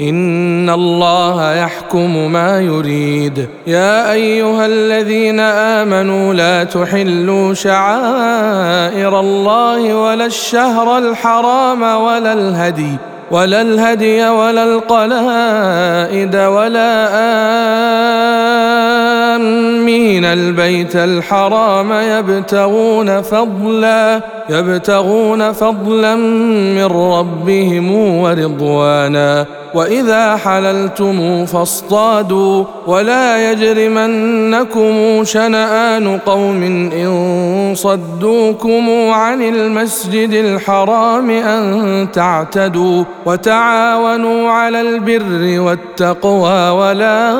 إن الله يحكم ما يريد. يا أيها الذين آمنوا لا تحلوا شعائر الله ولا الشهر الحرام ولا الهدي ولا الهدي ولا القلائد ولا آمين. البيت الحرام يبتغون فضلا يبتغون فضلا من ربهم ورضوانا. وإذا حللتم فاصطادوا ولا يجرمنكم شنآن قوم إن صدوكم عن المسجد الحرام أن تعتدوا وتعاونوا على البر والتقوى ولا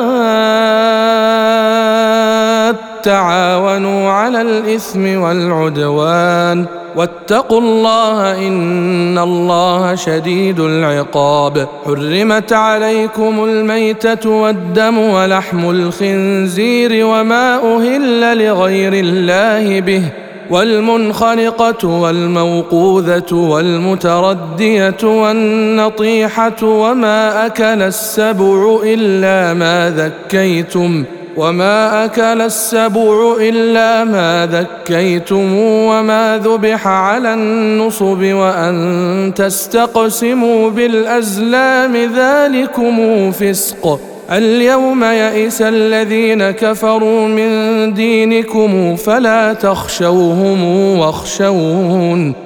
تعاونوا على الإثم والعدوان. واتقوا الله إن الله شديد العقاب. حرمت عليكم الميتة والدم ولحم الخنزير وما أهل لغير الله به. والمنخنقة والموقوذة والمتردية والنطيحة وما أكل السبع إلا ما ذكيتم. وما اكل السبع الا ما ذكيتم وما ذبح على النصب وان تستقسموا بالازلام ذلكم فسق اليوم يئس الذين كفروا من دينكم فلا تخشوهم واخشون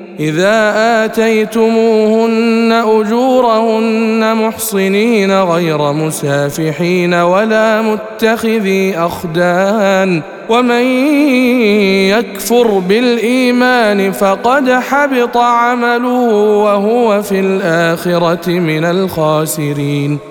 إذا آتيتموهن أجورهن محصنين غير مسافحين ولا متخذي أخدان ومن يكفر بالإيمان فقد حبط عمله وهو في الآخرة من الخاسرين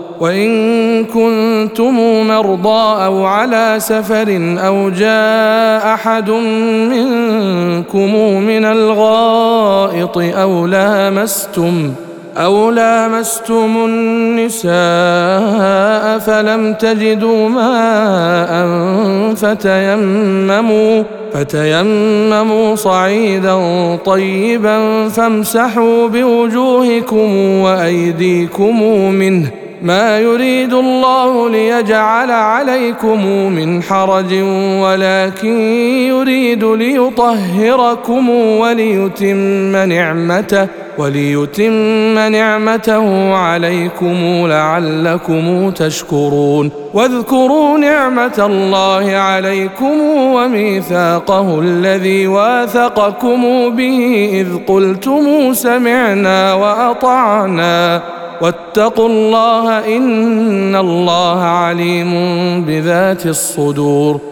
وإن كنتم مرضى أو على سفر أو جاء أحد منكم من الغائط أو لامستم أو لامستم النساء فلم تجدوا ماء فتيمموا فتيمموا صعيدا طيبا فامسحوا بوجوهكم وأيديكم منه ما يريد الله ليجعل عليكم من حرج ولكن يريد ليطهركم وليتم نعمته وليتم نعمته عليكم لعلكم تشكرون. واذكروا نعمة الله عليكم وميثاقه الذي واثقكم به إذ قلتم سمعنا وأطعنا. واتقوا الله إن الله عليم بذات الصدور.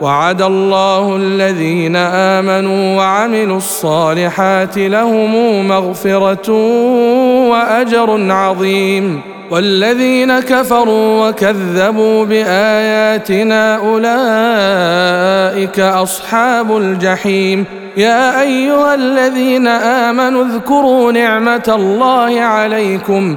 وعد الله الذين آمنوا وعملوا الصالحات لهم مغفرة وأجر عظيم. والذين كفروا وكذبوا بآياتنا أولئك أصحاب الجحيم. يا أيها الذين آمنوا اذكروا نعمة الله عليكم.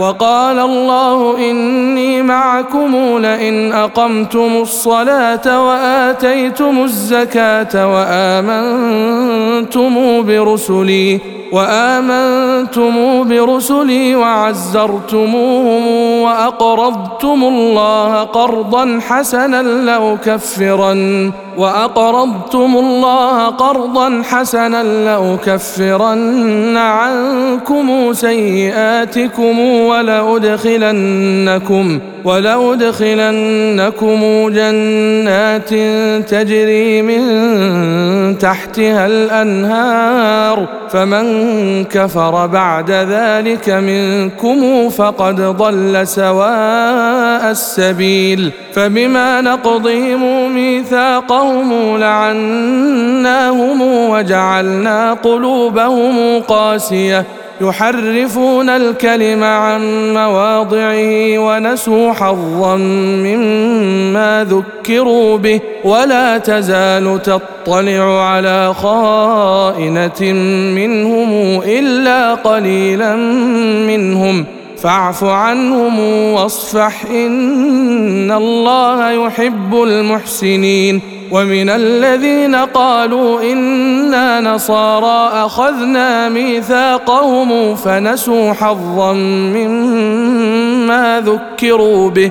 وقال الله إني معكم لئن أقمتم الصلاة وآتيتم الزكاة وآمنتم برسلي وآمنتم برسلي وعزرتموهم وأقرضتم الله قرضا حسنا لأكفرن وأقرضتم الله قرضا حسنا لأكفرن عنكم سيئاتكم ولأدخلنكم ولأدخلنكم جنات تجري من تحتها الأنهار فمن كفر بعد ذلك منكم فقد ضل سواء السبيل فبما نقضهم ميثاقهم لعناهم وجعلنا قلوبهم قاسيه يحرفون الكلم عن مواضعه ونسوا حظا مما ذكروا به ولا تزال تطلع على خائنه منهم الا قليلا منهم فاعف عنهم واصفح ان الله يحب المحسنين ومن الذين قالوا إنا نصارى أخذنا ميثاقهم فنسوا حظا مما ذكروا به.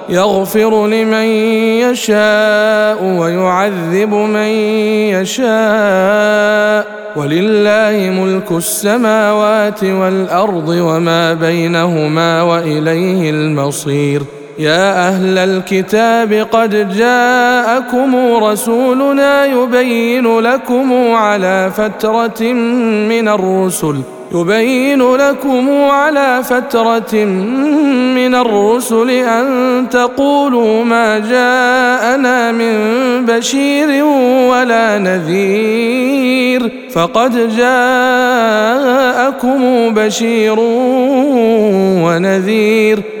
يغفر لمن يشاء ويعذب من يشاء. ولله ملك السماوات والأرض وما بينهما وإليه المصير. يا أهل الكتاب قد جاءكم رسولنا يبين لكم على فترة من الرسل يبين لكم على فترة من الرسل أن تقولوا ما جاءنا من بشير ولا نذير فقد جاءكم بشير ونذير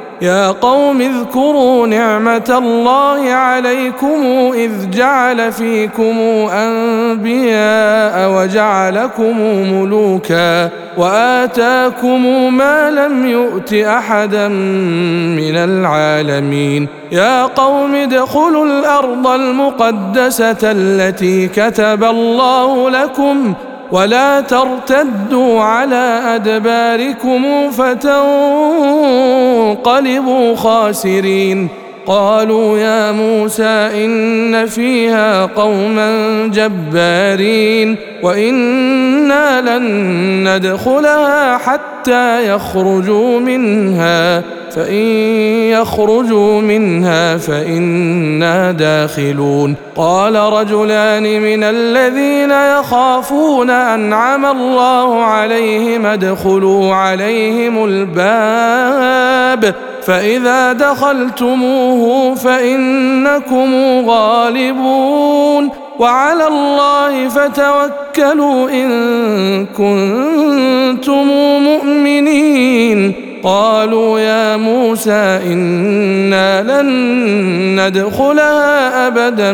يا قوم اذكروا نعمة الله عليكم إذ جعل فيكم أنبياء وجعلكم ملوكا وآتاكم ما لم يؤت أحدا من العالمين يا قوم ادخلوا الأرض المقدسة التي كتب الله لكم ولا ترتدوا على أدباركم فتنقلبوا خاسرين. قالوا يا موسى إن فيها قوما جبارين. لن ندخلها حتى يخرجوا منها فإن يخرجوا منها فإنا داخلون. قال رجلان من الذين يخافون أنعم الله عليهم ادخلوا عليهم الباب فإذا دخلتموه فإنكم غالبون. وعلى الله فتوكلوا إن كنتم مؤمنين. قالوا يا موسى إنا لن ندخلها أبدا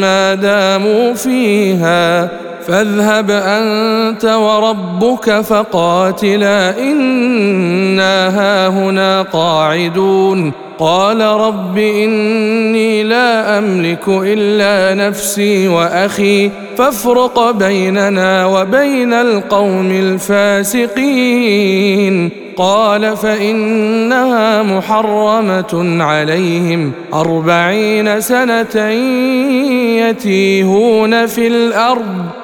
ما داموا فيها. فاذهب أنت وربك فقاتلا إنا هاهنا قاعدون. قال رب إني لا أملك إلا نفسي وأخي فافرق بيننا وبين القوم الفاسقين. قال فإنها محرمة عليهم أربعين سنة يتيهون في الأرض.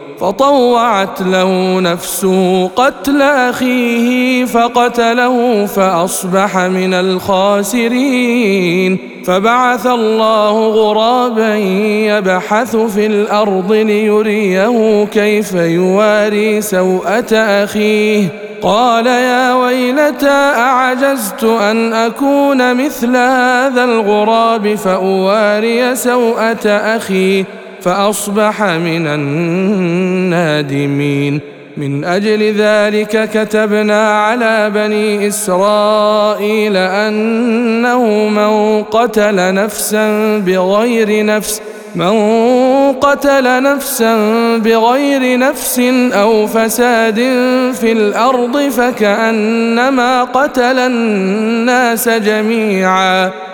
فطوعت له نفسه قتل أخيه فقتله فأصبح من الخاسرين فبعث الله غرابا يبحث في الأرض ليريه كيف يواري سوءة أخيه قال يا ويلتى أعجزت أن أكون مثل هذا الغراب فأواري سوءة أخي فأصبح من النادمين. من أجل ذلك كتبنا على بني إسرائيل أنه من قتل نفسا بغير نفس من قتل نفسا بغير نفس أو فساد في الأرض فكأنما قتل الناس جميعا.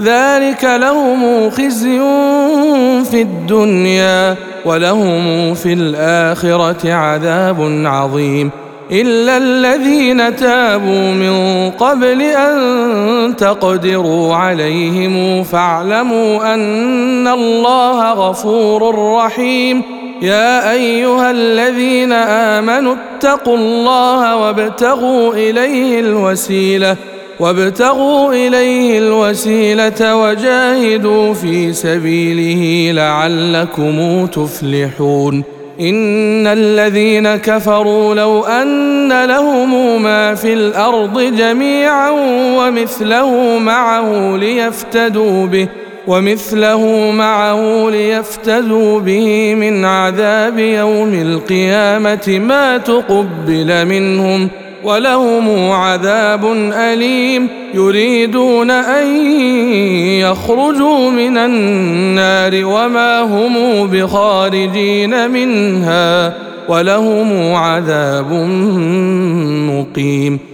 ذلك لهم خزي في الدنيا ولهم في الآخرة عذاب عظيم. إلا الذين تابوا من قبل أن تقدروا عليهم فاعلموا أن الله غفور رحيم. يا أيها الذين آمنوا اتقوا الله وابتغوا إليه الوسيلة. وابتغوا إليه الوسيلة وجاهدوا في سبيله لعلكم تفلحون. إن الذين كفروا لو أن لهم ما في الأرض جميعا ومثله معه ليفتدوا به ومثله معه ليفتدوا به من عذاب يوم القيامة ما تقبل منهم. ولهم عذاب أليم يريدون أن يخرجوا من النار وما هم بخارجين منها ولهم عذاب مقيم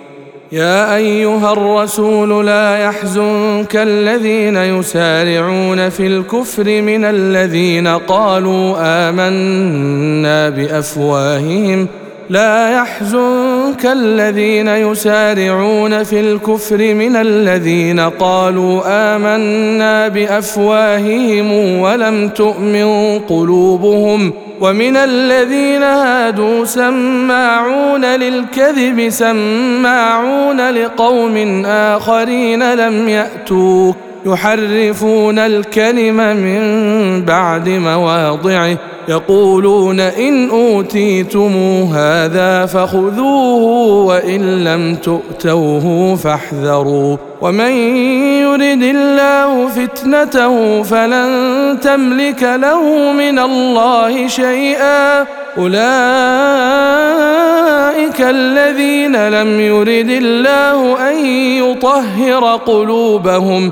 يا أيها الرسول لا يحزنك الذين يسارعون في الكفر من الذين قالوا آمنا بأفواههم. لا يحزنك الذين يسارعون في الكفر من الذين قالوا آمنا بأفواههم ولم تؤمن قلوبهم ومن الذين هادوا سماعون للكذب سماعون لقوم آخرين لم يأتوك يحرفون الكلم من بعد مواضعه يقولون إن اوتيتم هذا فخذوه وإن لم تؤتوه فاحذروا. ومن يرد الله فتنته فلن تملك له من الله شيئا. أولئك الذين لم يرد الله أن يطهر قلوبهم.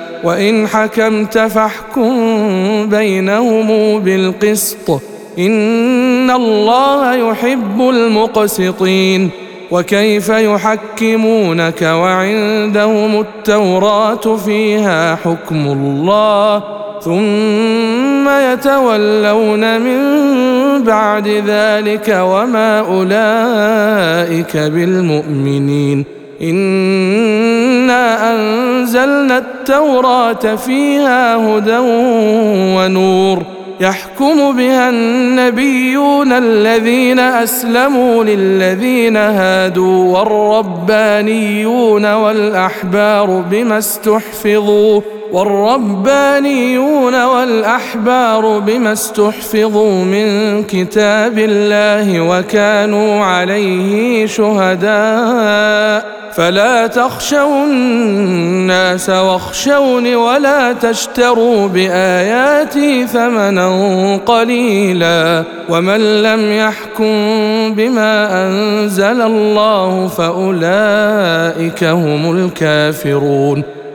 وإن حكمت فاحكم بينهم بالقسط. إن الله يحب المقسطين. وكيف يحكمونك وعندهم التوراة فيها حكم الله. ثم يتولون من بعد ذلك وما أولئك بالمؤمنين. انا انزلنا التوراه فيها هدى ونور يحكم بها النبيون الذين اسلموا للذين هادوا والربانيون والاحبار بما استحفظوا والربانيون والأحبار بما استحفظوا من كتاب الله وكانوا عليه شهداء. فلا تخشوا الناس واخشوني ولا تشتروا بآياتي ثمنا قليلا. ومن لم يحكم بما أنزل الله فأولئك هم الكافرون.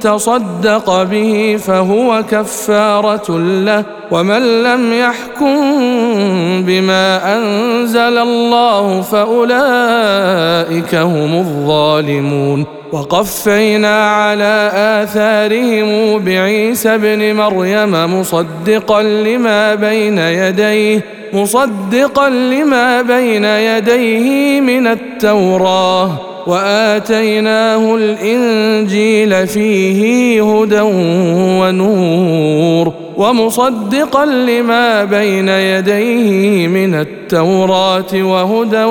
تصدق به فهو كفارة له ومن لم يحكم بما أنزل الله فأولئك هم الظالمون. وقفينا على آثارهم بعيسى ابن مريم مصدقا لما بين يديه مصدقا لما بين يديه من التوراه. وآتيناه الإنجيل فيه هدى ونور ومصدقا لما بين يديه من التوراة وهدى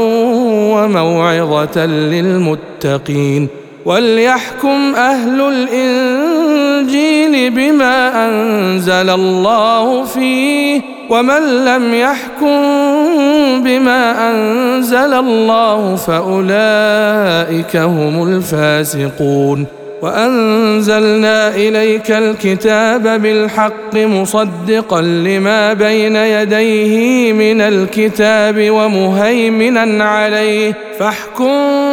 وموعظة للمتقين وليحكم أهل الانجيل بما انزل الله فيه ومن لم يحكم بما انزل الله فاولئك هم الفاسقون وانزلنا اليك الكتاب بالحق مصدقا لما بين يديه من الكتاب ومهيمنا عليه فاحكم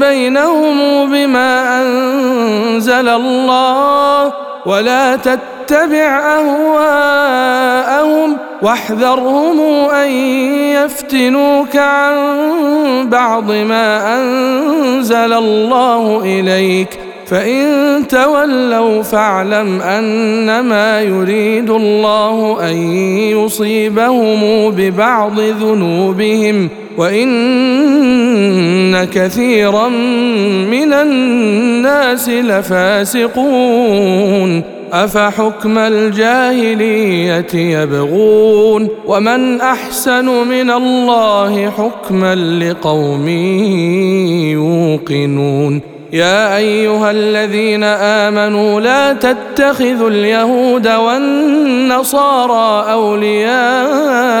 بينهم بما انزل الله ولا تتبع اهواءهم واحذرهم ان يفتنوك عن بعض ما انزل الله اليك فان تولوا فاعلم انما يريد الله ان يصيبهم ببعض ذنوبهم وان كثيرا من الناس لفاسقون افحكم الجاهليه يبغون ومن احسن من الله حكما لقوم يوقنون يا ايها الذين امنوا لا تتخذوا اليهود والنصارى اولياء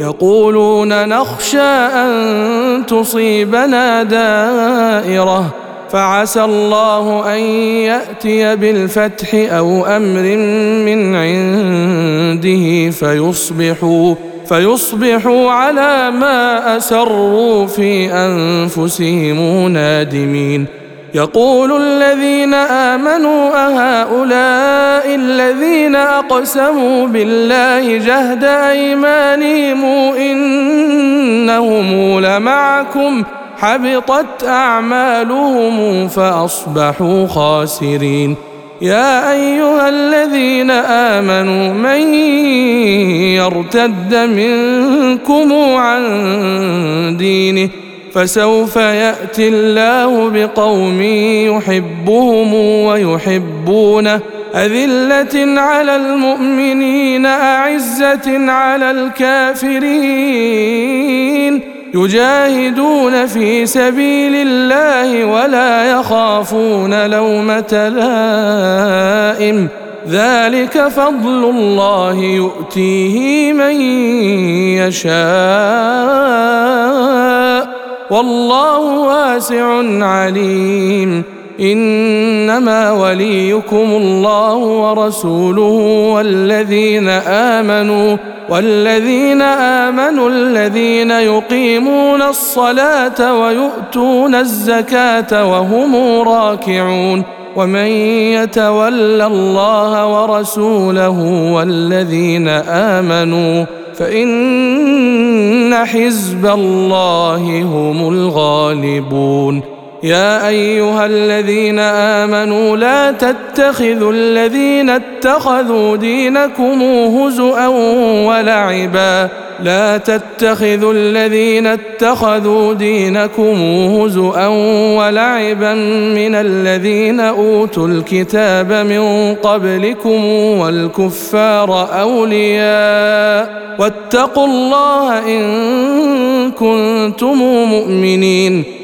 يقولون نخشى أن تصيبنا دائرة فعسى الله أن يأتي بالفتح أو أمر من عنده فيصبحوا فيصبحوا على ما أسروا في أنفسهم نادمين. يقول الذين آمنوا أهؤلاء الذين أقسموا بالله جهد أيمانهم إنهم لمعكم حبطت أعمالهم فأصبحوا خاسرين. يا أيها الذين آمنوا من يرتد منكم عن دينه؟ فسوف يأتي الله بقوم يحبهم ويحبونه أذلة على المؤمنين أعزة على الكافرين. يجاهدون في سبيل الله ولا يخافون لومة لائم. ذلك فضل الله يؤتيه من يشاء. والله واسع عليم. إنما وليكم الله ورسوله والذين آمنوا والذين آمنوا الذين يقيمون الصلاة ويؤتون الزكاة وهم راكعون. ومن يتول الله ورسوله والذين آمنوا فإن حزب الله هم الغالبون. يا أيها الذين آمنوا لا تتخذوا الذين اتخذوا دينكم هزءا ولعبا. لا تتخذوا الذين اتخذوا دينكم هزءا ولعبا من الذين أوتوا الكتاب من قبلكم والكفار أولياء. واتقوا الله إن كنتم مؤمنين.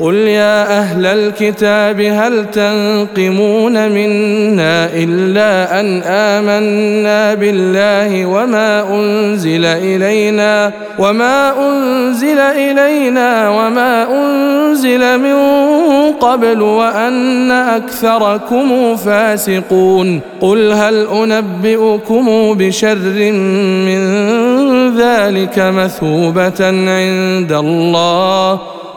قل يا أهل الكتاب هل تنقمون منا الا ان امنا بالله وما انزل الينا وما انزل الينا وما انزل من قبل وان اكثركم فاسقون قل هل انبئكم بشر من ذلك مثوبه عند الله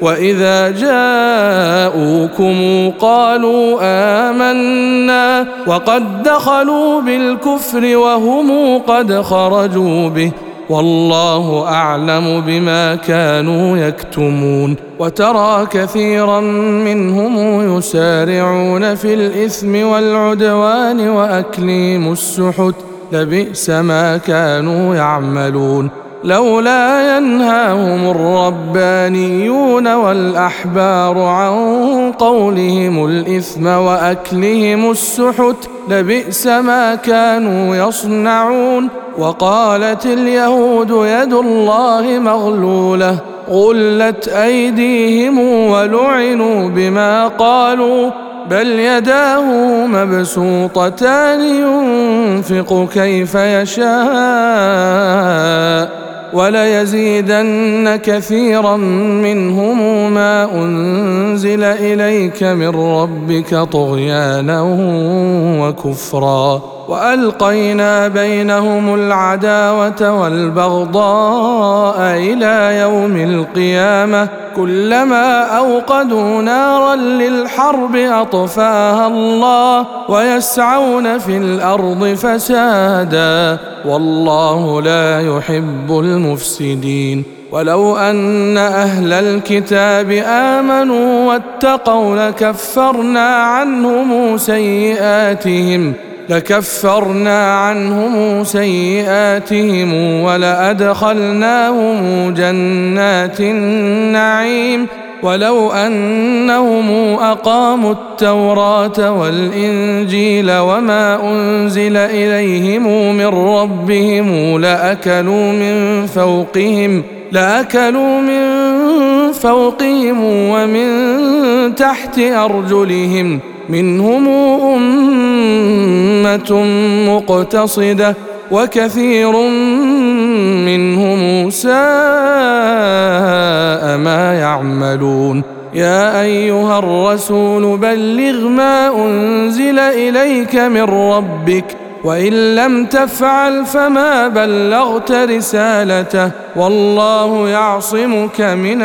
وإذا جاءوكم قالوا آمنا وقد دخلوا بالكفر وهم قد خرجوا به والله أعلم بما كانوا يكتمون وترى كثيرا منهم يسارعون في الإثم والعدوان وأكليم السحت لبئس ما كانوا يعملون لولا ينهاهم الربانيون والأحبار عن قولهم الإثم وأكلهم السحت لبئس ما كانوا يصنعون وقالت اليهود يد الله مغلولة غلت أيديهم ولعنوا بما قالوا بل يداه مبسوطتان ينفق كيف يشاء وليزيدن كثيرا منهم ما أنزل إليك من ربك طغيانا وكفرا. وألقينا بينهم العداوة والبغضاء إلى يوم القيامة. كلما أوقدوا نارا للحرب أطفاها الله ويسعون في الأرض فسادا. والله لا يحب المفسدين. ولو أن أهل الكتاب آمنوا واتقوا لكفرنا عنهم سيئاتهم. لكفرنا عنهم سيئاتهم ولأدخلناهم جنات النعيم ولو أنهم أقاموا التوراة والإنجيل وما أنزل إليهم من ربهم لأكلوا من فوقهم لأكلوا من فوقهم ومن تحت أرجلهم منهم أمة مقتصدة وكثير منهم ساء ما يعملون. يا أيها الرسول بلغ ما أنزل إليك من ربك وإن لم تفعل فما بلغت رسالته. والله يعصمك من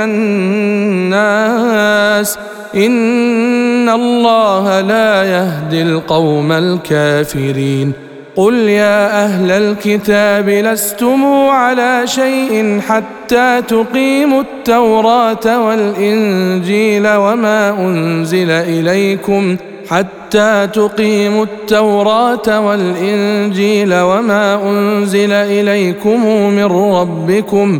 الناس. ان الله لا يهدي القوم الكافرين. قل يا أهل الكتاب لستم على شيء حتى تقيموا التوراه والانجيل وما انزل اليكم حتى تقيموا التوراه والانجيل وما انزل اليكم من ربكم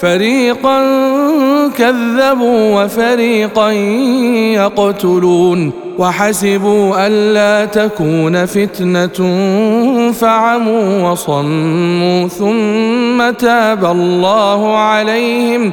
فريقا كذبوا وفريقا يقتلون وحسبوا الا تكون فتنة فعموا وصموا ثم تاب الله عليهم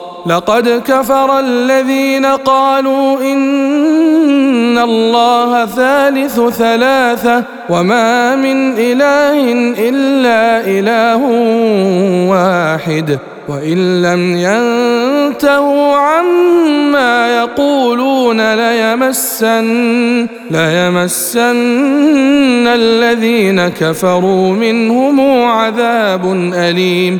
لقد كفر الذين قالوا إن الله ثالث ثلاثة وما من إله إلا إله واحد وإن لم ينتهوا عما يقولون ليمسن ليمسن الذين كفروا منهم عذاب أليم.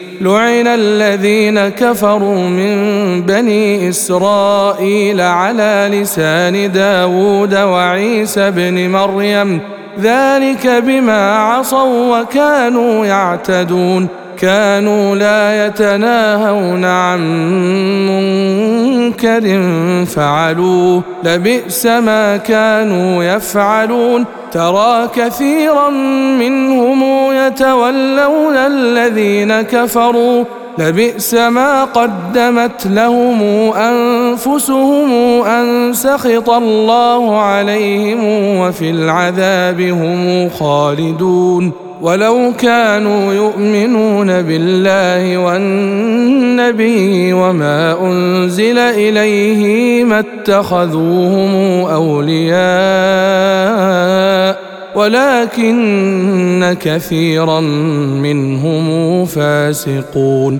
لعن الذين كفروا من بني إسرائيل على لسان داود وعيسى بن مريم. ذلك بما عصوا وكانوا يعتدون. كانوا لا يتناهون عن منكر فعلوه. لبئس ما كانوا يفعلون. ترى كثيرا منهم يتولون الذين كفروا. لبئس ما قدمت لهم أنفسهم أن سخط الله عليهم وفي العذاب هم خالدون. ولو كانوا يؤمنون بالله والنبي وما أنزل إليه ما اتخذوهم أولياء ولكن كثيرا منهم فاسقون.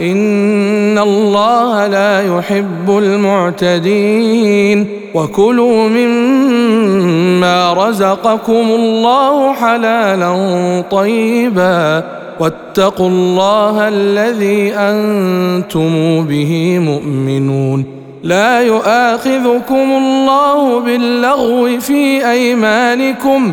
إن الله لا يحب المعتدين. وكلوا مما رزقكم الله حلالا طيبا. واتقوا الله الذي أنتم به مؤمنون. لا يؤاخذكم الله باللغو في أيمانكم.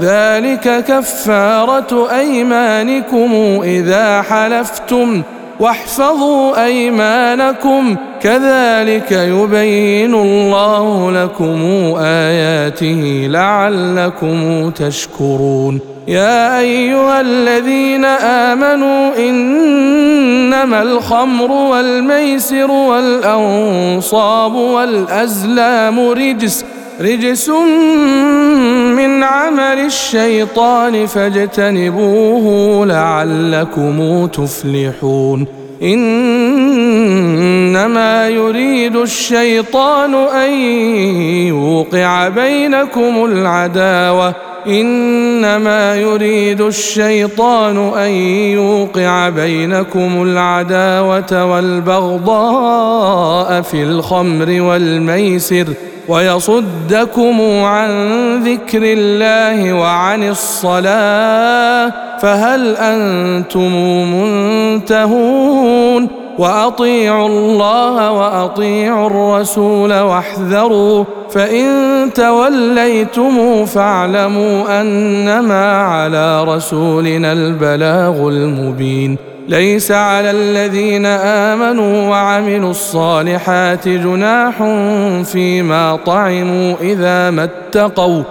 ذلك كفارة أيمانكم إذا حلفتم واحفظوا أيمانكم كذلك يبين الله لكم آياته لعلكم تشكرون. يا أيها الذين آمنوا إنما الخمر والميسر والأنصاب والأزلام رجس رجس من عمل الشيطان فاجتنبوه لعلكم تفلحون. إنما يريد الشيطان أن يوقع بينكم العداوة. إنما يريد الشيطان أن يوقع بينكم العداوة والبغضاء في الخمر والميسر. ويصدكم عن ذكر الله وعن الصلاة فهل أنتم منتهون وأطيعوا الله وأطيعوا الرسول واحذروا فإن توليتم فاعلموا أنما على رسولنا البلاغ المبين ليس على الذين آمنوا وعملوا الصالحات جناح فيما طعموا إذا ما اتقوا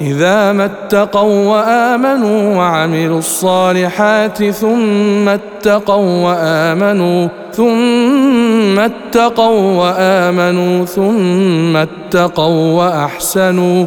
إذا ما اتقوا وآمنوا وعملوا الصالحات ثم اتقوا وآمنوا ثم اتقوا وآمنوا ثم اتقوا وأحسنوا.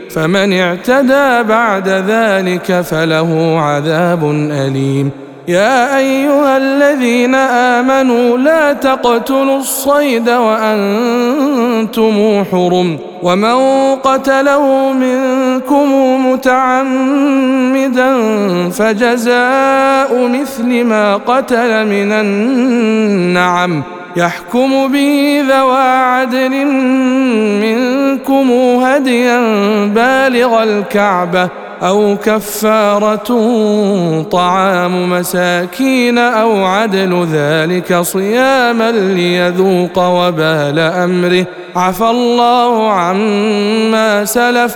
فمن اعتدى بعد ذلك فله عذاب أليم. يا أيها الذين آمنوا لا تقتلوا الصيد وأنتم حرم. ومن قتله منكم متعمدا فجزاء مثل ما قتل من النعم. يحكم به ذوى عدل منكم هديا بالغ الكعبة أو كفارة طعام مساكين أو عدل ذلك صياما ليذوق وبال أمره. عفى الله عما سلف.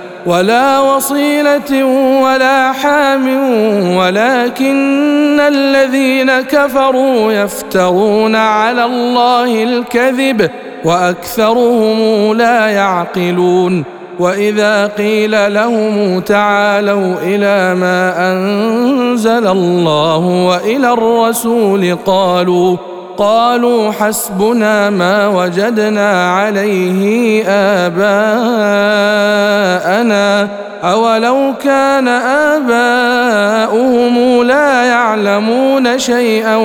ولا وصيلة ولا حام ولكن الذين كفروا يفترون على الله الكذب وأكثرهم لا يعقلون. وإذا قيل لهم تعالوا إلى ما أنزل الله وإلى الرسول قالوا قالوا حسبنا ما وجدنا عليه آباءنا أولو كان آباؤهم لا يعلمون شيئا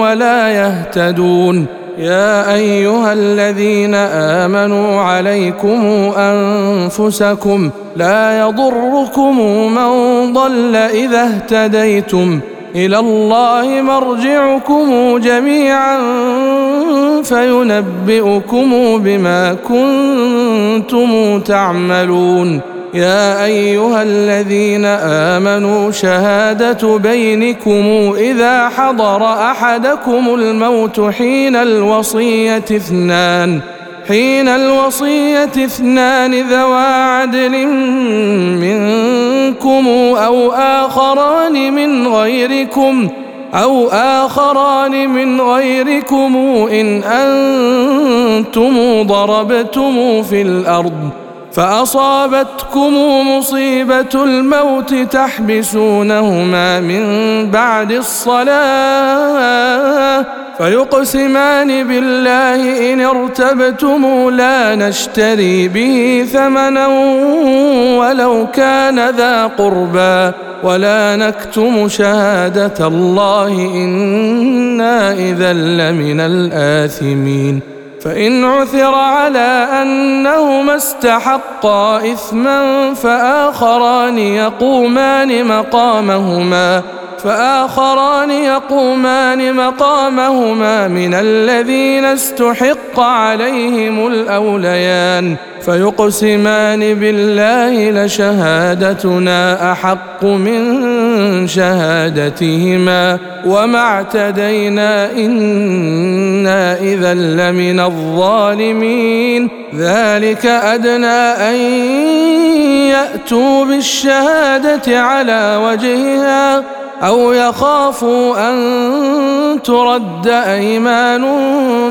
ولا يهتدون. يا أيها الذين آمنوا عليكم أنفسكم لا يضركم من ضل إذا اهتديتم. إلى الله مرجعكم جميعا فينبئكم بما كنتم تعملون. يا أيها الذين آمنوا شهادة بينكم إذا حضر أحدكم الموت حين الوصية اثنان. حين الوصية اثنان ذوى عدل منكم أو آخران من غيركم أو آخران من غيركم إن أنتم ضربتم في الأرض فأصابتكم مصيبة الموت تحبسونهما من بعد الصلاة فيقسمان بالله إن ارتبتم لا نشتري به ثمنا ولو كان ذا قربى ولا نكتم شهادة الله إنا إذا لمن الآثمين فإن عثر على أنهما استحقا إثما فآخران يقومان مقامهما فآخران يقومان مقامهما من الذين استحق عليهم الأوليان فيقسمان بالله لشهادتنا أحق من شهادتهما وما اعتدينا إنا إذا لمن الظالمين ذلك أدنى أن يأتوا بالشهادة على وجهها أو يخافوا أن ترد أيمان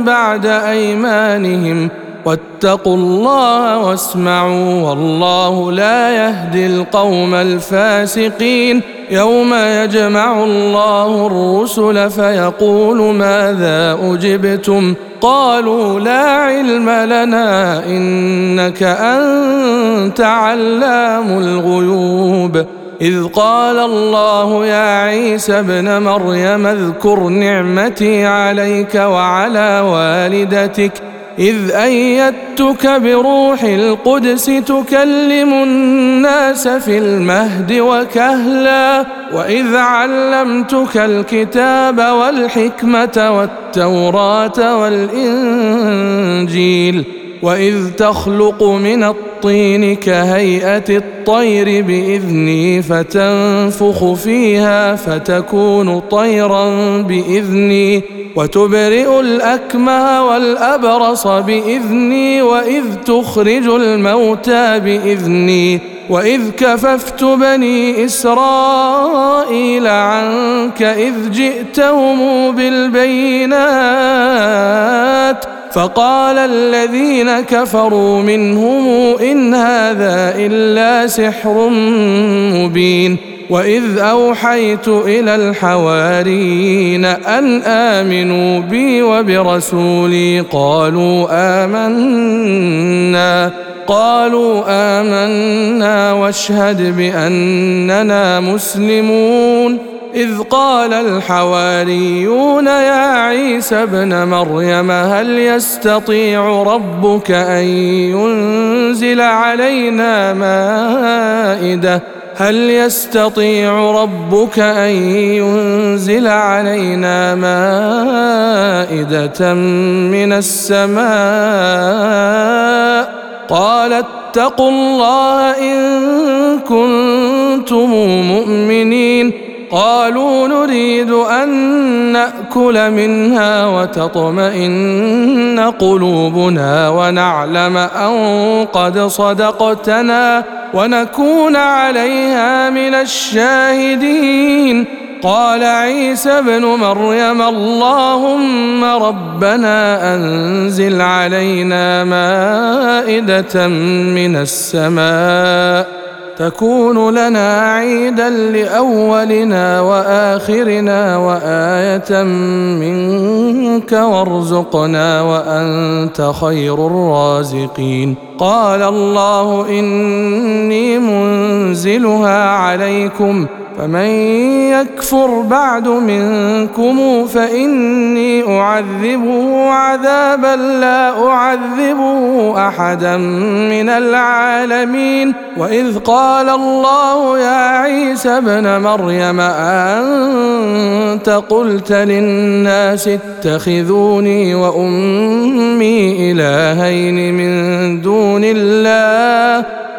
بعد أيمانهم واتقوا الله واسمعوا والله لا يهدي القوم الفاسقين يوم يجمع الله الرسل فيقول ماذا أجبتم قالوا لا علم لنا إنك أنت علام الغيوب إذ قال الله يا عيسى ابن مريم اذكر نعمتي عليك وعلى والدتك إذ أيدتك بروح القدس تكلم الناس في المهد وكهلا وإذ علمتك الكتاب والحكمة والتوراة والإنجيل واذ تخلق من الطين كهيئه الطير باذني فتنفخ فيها فتكون طيرا باذني وتبرئ الاكمه والابرص باذني واذ تخرج الموتى باذني واذ كففت بني اسرائيل عنك اذ جئتهم بالبينات فقال الذين كفروا منهم إن هذا إلا سحر مبين وإذ أوحيت إلى الحواريين أن آمنوا بي وبرسولي قالوا آمنا قالوا آمنا واشهد بأننا مسلمون إذ قال الحواريون يا عيسى ابن مريم هل يستطيع ربك أن ينزل علينا مائدة؟ هل يستطيع ربك أن ينزل علينا مائدة من السماء؟ قال اتقوا الله إن كنتم مؤمنين. قالوا نريد أن نأكل منها وتطمئن قلوبنا ونعلم أن قد صدقتنا ونكون عليها من الشاهدين. قال عيسى ابن مريم اللهم ربنا أنزل علينا مائدة من السماء. تكون لنا عيدا لأولنا وآخرنا وآية منك وارزقنا وأنت خير الرازقين. قال الله إني منزلها عليكم. فمن يكفر بعد منكم فإني أعذبه عذابا لا أعذبه أحدا من العالمين وإذ قال الله يا عيسى ابن مريم أنت قلت للناس اتخذوني وأمي إلهين من دون الله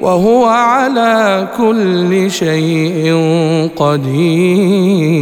وهو على كل شيء قدير.